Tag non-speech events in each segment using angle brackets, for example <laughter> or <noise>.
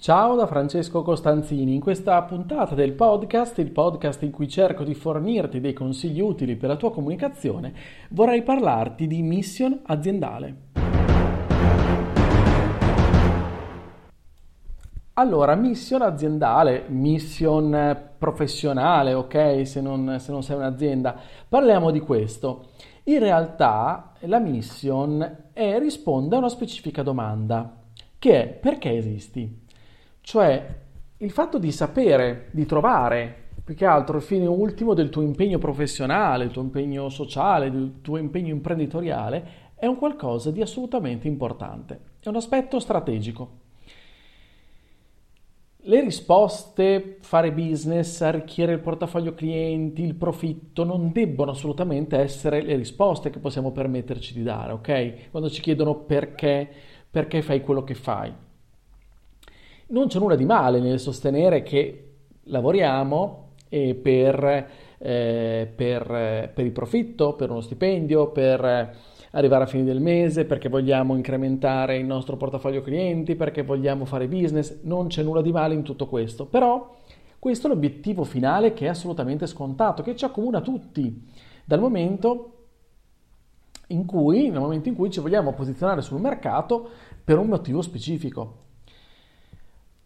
Ciao da Francesco Costanzini, in questa puntata del podcast, il podcast in cui cerco di fornirti dei consigli utili per la tua comunicazione, vorrei parlarti di mission aziendale. Allora, mission aziendale, mission professionale, ok, se non, se non sei un'azienda, parliamo di questo. In realtà la mission è, risponde a una specifica domanda, che è perché esisti? Cioè il fatto di sapere, di trovare più che altro il fine ultimo del tuo impegno professionale, il tuo impegno sociale, del tuo impegno imprenditoriale, è un qualcosa di assolutamente importante, è un aspetto strategico. Le risposte, fare business, arricchire il portafoglio clienti, il profitto, non debbono assolutamente essere le risposte che possiamo permetterci di dare, ok? Quando ci chiedono perché, perché fai quello che fai non c'è nulla di male nel sostenere che lavoriamo eh, per, eh, per, per, il profitto, per uno stipendio, per arrivare a fine del mese, perché vogliamo incrementare il nostro portafoglio clienti, perché vogliamo fare business, non c'è nulla di male in tutto questo, però questo è l'obiettivo finale che è assolutamente scontato, che ci accomuna tutti, dal momento in cui, nel momento in cui ci vogliamo posizionare sul mercato per un motivo specifico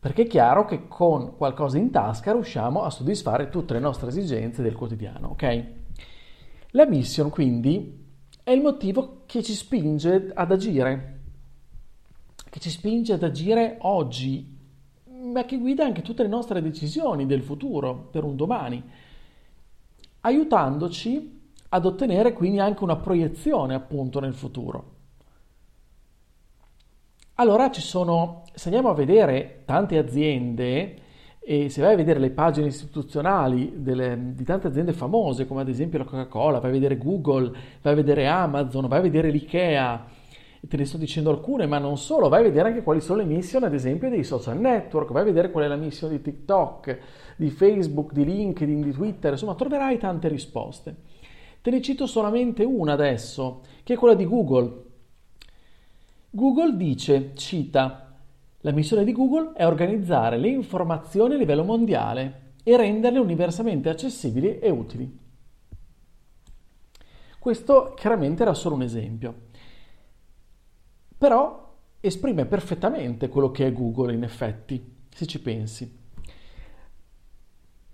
perché è chiaro che con qualcosa in tasca riusciamo a soddisfare tutte le nostre esigenze del quotidiano, ok? La mission quindi è il motivo che ci spinge ad agire, che ci spinge ad agire oggi, ma che guida anche tutte le nostre decisioni del futuro, per un domani, aiutandoci ad ottenere quindi anche una proiezione appunto nel futuro. Allora ci sono, se andiamo a vedere tante aziende e se vai a vedere le pagine istituzionali delle, di tante aziende famose, come ad esempio la Coca-Cola, vai a vedere Google, vai a vedere Amazon, vai a vedere l'IKEA, te ne sto dicendo alcune, ma non solo, vai a vedere anche quali sono le missioni, ad esempio, dei social network, vai a vedere qual è la missione di TikTok, di Facebook, di LinkedIn, di Twitter, insomma, troverai tante risposte. Te ne cito solamente una adesso, che è quella di Google. Google dice, cita, la missione di Google è organizzare le informazioni a livello mondiale e renderle universalmente accessibili e utili. Questo chiaramente era solo un esempio, però esprime perfettamente quello che è Google in effetti, se ci pensi.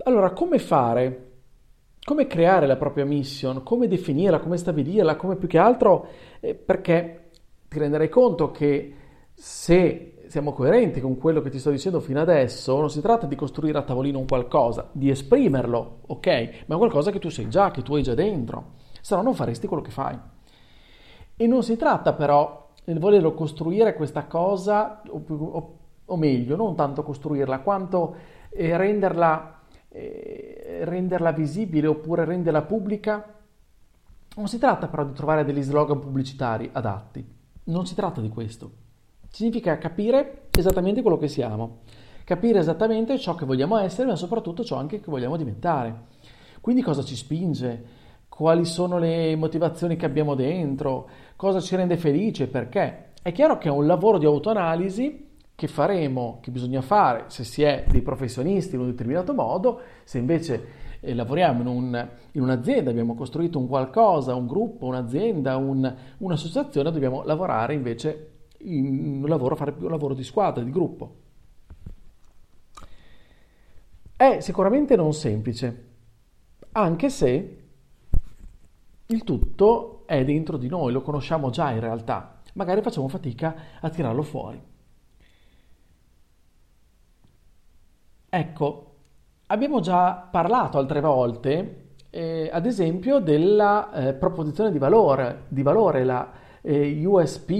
Allora, come fare? Come creare la propria mission? Come definirla? Come stabilirla? Come più che altro? Eh, perché ti renderai conto che se siamo coerenti con quello che ti sto dicendo fino adesso, non si tratta di costruire a tavolino un qualcosa, di esprimerlo, ok? Ma qualcosa che tu sai già, che tu hai già dentro, se no non faresti quello che fai. E non si tratta però nel volerlo costruire questa cosa, o, o, o meglio, non tanto costruirla, quanto eh, renderla, eh, renderla visibile oppure renderla pubblica. Non si tratta però di trovare degli slogan pubblicitari adatti non si tratta di questo. Significa capire esattamente quello che siamo, capire esattamente ciò che vogliamo essere, ma soprattutto ciò anche che vogliamo diventare. Quindi cosa ci spinge, quali sono le motivazioni che abbiamo dentro, cosa ci rende felice, perché. È chiaro che è un lavoro di autoanalisi che faremo, che bisogna fare se si è dei professionisti in un determinato modo, se invece eh, lavoriamo in, un, in, un'azienda, abbiamo costruito un qualcosa, un gruppo, un'azienda, un, un'associazione, dobbiamo lavorare invece in un lavoro, fare più lavoro di squadra, di gruppo. È sicuramente non semplice, anche se il tutto è dentro di noi, lo conosciamo già in realtà, magari facciamo fatica a tirarlo fuori. Ecco, Abbiamo già parlato altre volte, eh, ad esempio, della eh, proposizione di valore, di valore la eh, USP,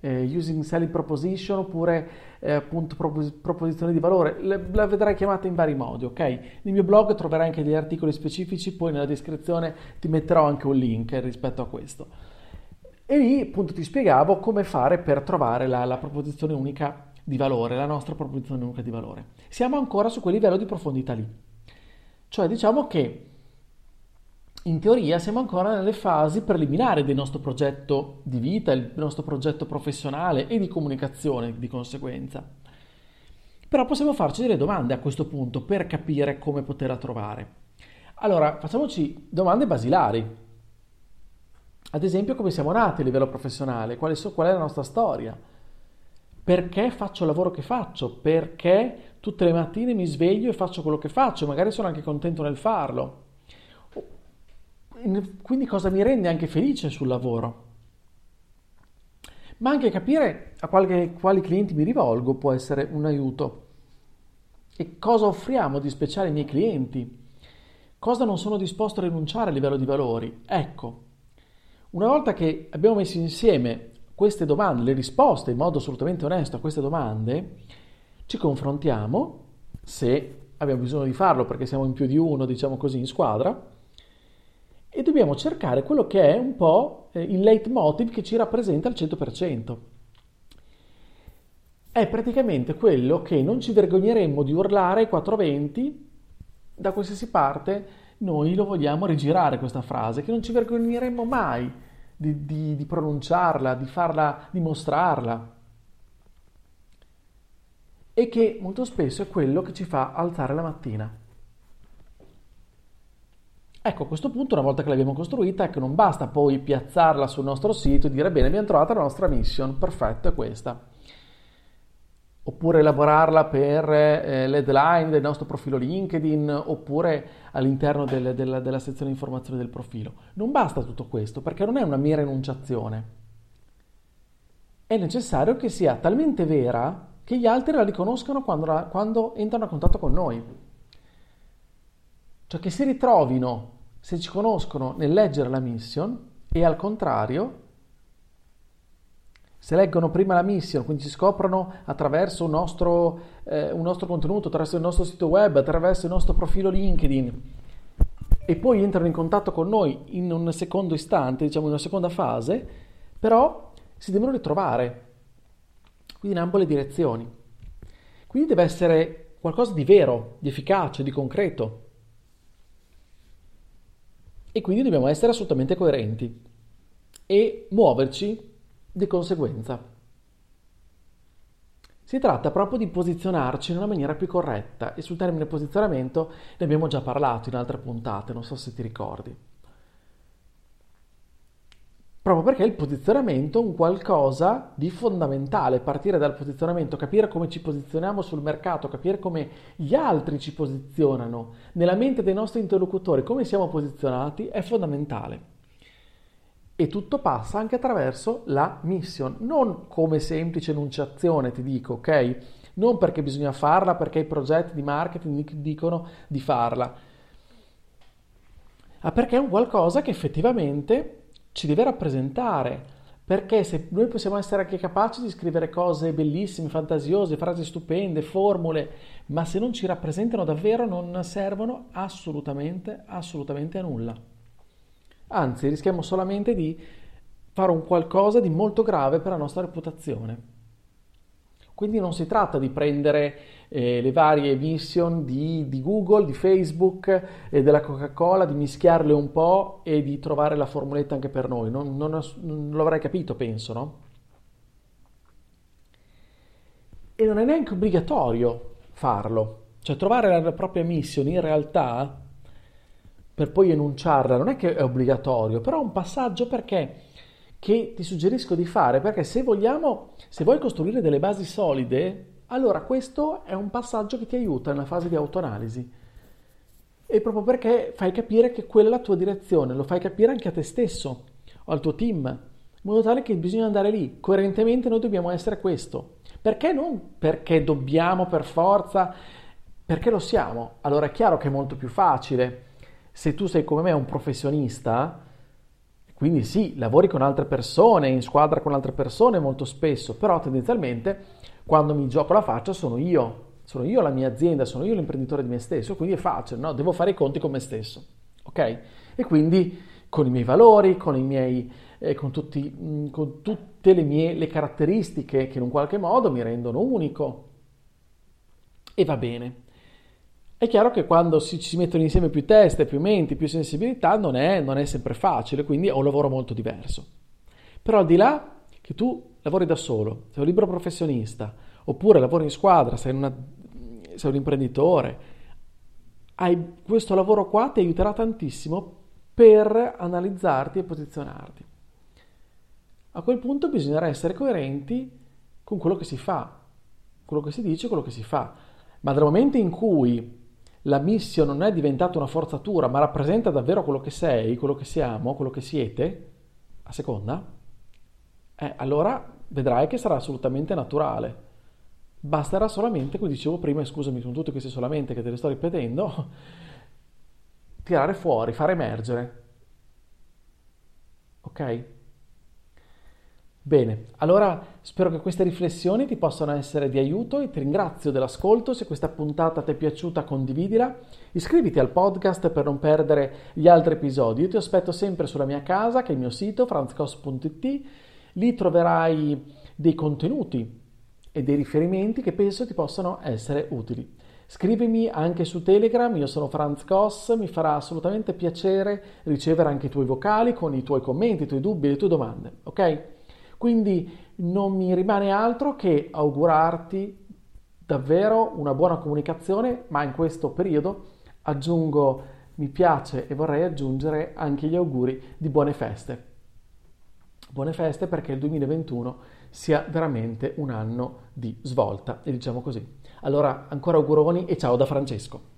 eh, using selling proposition oppure eh, appunto propos- proposizione di valore, Le, la vedrai chiamata in vari modi, ok? Nel mio blog troverai anche degli articoli specifici, poi nella descrizione ti metterò anche un link rispetto a questo. E lì appunto ti spiegavo come fare per trovare la, la proposizione unica di valore, la nostra proposizione unica di valore. Siamo ancora su quel livello di profondità lì. Cioè diciamo che in teoria siamo ancora nelle fasi preliminari del nostro progetto di vita, il nostro progetto professionale e di comunicazione di conseguenza. Però possiamo farci delle domande a questo punto per capire come poterla trovare. Allora, facciamoci domande basilari. Ad esempio, come siamo nati a livello professionale? Qual è, qual è la nostra storia? Perché faccio il lavoro che faccio? Perché tutte le mattine mi sveglio e faccio quello che faccio? Magari sono anche contento nel farlo quindi cosa mi rende anche felice sul lavoro. Ma anche capire a quali, quali clienti mi rivolgo può essere un aiuto. E cosa offriamo di speciale ai miei clienti? Cosa non sono disposto a rinunciare a livello di valori? Ecco, una volta che abbiamo messo insieme queste domande, le risposte in modo assolutamente onesto a queste domande, ci confrontiamo, se abbiamo bisogno di farlo perché siamo in più di uno, diciamo così, in squadra, e dobbiamo cercare quello che è un po' eh, il leitmotiv che ci rappresenta al 100%. È praticamente quello che non ci vergogneremmo di urlare ai 420 da qualsiasi parte noi lo vogliamo rigirare questa frase, che non ci vergogneremmo mai di, di, di pronunciarla, di farla dimostrarla e che molto spesso è quello che ci fa alzare la mattina. Ecco, a questo punto, una volta che l'abbiamo costruita, ecco, non basta poi piazzarla sul nostro sito e dire bene, abbiamo trovato la nostra mission, perfetto, è questa. Oppure elaborarla per eh, l'headline del nostro profilo LinkedIn, oppure all'interno del, del, della sezione informazioni del profilo. Non basta tutto questo, perché non è una mera enunciazione. È necessario che sia talmente vera che gli altri la riconoscano quando, la, quando entrano a contatto con noi. Cioè che si ritrovino se ci conoscono nel leggere la mission e al contrario, se leggono prima la mission, quindi ci scoprono attraverso un nostro, eh, un nostro contenuto, attraverso il nostro sito web, attraverso il nostro profilo LinkedIn e poi entrano in contatto con noi in un secondo istante, diciamo in una seconda fase, però si devono ritrovare, quindi in ambo le direzioni. Quindi deve essere qualcosa di vero, di efficace, di concreto e quindi dobbiamo essere assolutamente coerenti e muoverci di conseguenza. Si tratta proprio di posizionarci in una maniera più corretta e sul termine posizionamento ne abbiamo già parlato in altre puntate, non so se ti ricordi proprio perché il posizionamento è un qualcosa di fondamentale, partire dal posizionamento, capire come ci posizioniamo sul mercato, capire come gli altri ci posizionano, nella mente dei nostri interlocutori, come siamo posizionati, è fondamentale. E tutto passa anche attraverso la mission, non come semplice enunciazione, ti dico, ok? Non perché bisogna farla, perché i progetti di marketing dicono di farla, ma perché è un qualcosa che effettivamente ci deve rappresentare. Perché se noi possiamo essere anche capaci di scrivere cose bellissime, fantasiose, frasi stupende, formule, ma se non ci rappresentano davvero non servono assolutamente, assolutamente a nulla. Anzi, rischiamo solamente di fare un qualcosa di molto grave per la nostra reputazione. Quindi non si tratta di prendere eh, le varie mission di, di, Google, di Facebook e della Coca-Cola, di mischiarle un po' e di trovare la formuletta anche per noi. Non, non, non lo capito, penso, no? E non è neanche obbligatorio farlo. Cioè trovare la propria mission in realtà, per poi enunciarla, non è che è obbligatorio, però è un passaggio perché che ti suggerisco di fare perché se vogliamo, se vuoi costruire delle basi solide, allora questo è un passaggio che ti aiuta nella fase di autoanalisi. E proprio perché fai capire che quella è la tua direzione, lo fai capire anche a te stesso o al tuo team, in modo tale che bisogna andare lì. Coerentemente noi dobbiamo essere questo. Perché non perché dobbiamo per forza, perché lo siamo. Allora è chiaro che è molto più facile se tu sei come me un professionista Quindi sì, lavori con altre persone, in squadra con altre persone molto spesso, però tendenzialmente quando mi gioco la faccia sono io, sono io la mia azienda, sono io l'imprenditore di me stesso, quindi è facile, no? Devo fare i conti con me stesso, ok? E quindi con i miei valori, con i miei eh, con, tutti, mm, con, tutte le mie le caratteristiche che in un qualche modo mi rendono unico. E va bene. È chiaro che quando si, si mettono insieme più teste, più menti, più sensibilità, non è, non è sempre facile, quindi è un lavoro molto diverso. Però al di là che tu lavori da solo, sei un libero professionista, oppure lavori in squadra, sei, una, sei un imprenditore, hai, questo lavoro qua ti aiuterà tantissimo per analizzarti e posizionarti. A quel punto bisognerà essere coerenti con quello che si fa, quello che si dice, quello che si fa. Ma dal momento in cui la mission non è diventata una forzatura, ma rappresenta davvero quello che sei, quello che siamo, quello che siete, a seconda, eh, allora vedrai che sarà assolutamente naturale. Basterà solamente, come dicevo prima, e scusami, sono tutte queste solamente che te le sto ripetendo, <laughs> tirare fuori, far emergere. Ok? Bene, allora spero che queste riflessioni ti possano essere di aiuto e ti ringrazio dell'ascolto. Se questa puntata ti è piaciuta, condividila. Iscriviti al podcast per non perdere gli altri episodi. Io ti aspetto sempre sulla mia casa, che è il mio sito, franzcos.it. Lì troverai dei contenuti e dei riferimenti che penso ti possano essere utili. Scrivimi anche su Telegram, io sono Franz Koss, mi farà assolutamente piacere ricevere anche i tuoi vocali con i tuoi commenti, i tuoi dubbi, le tue domande, ok? Quindi non mi rimane altro che augurarti davvero una buona comunicazione, ma in questo periodo aggiungo mi piace e vorrei aggiungere anche gli auguri di buone feste. Buone feste perché il 2021 sia veramente un anno di svolta, e diciamo così. Allora, ancora auguroni e ciao da Francesco.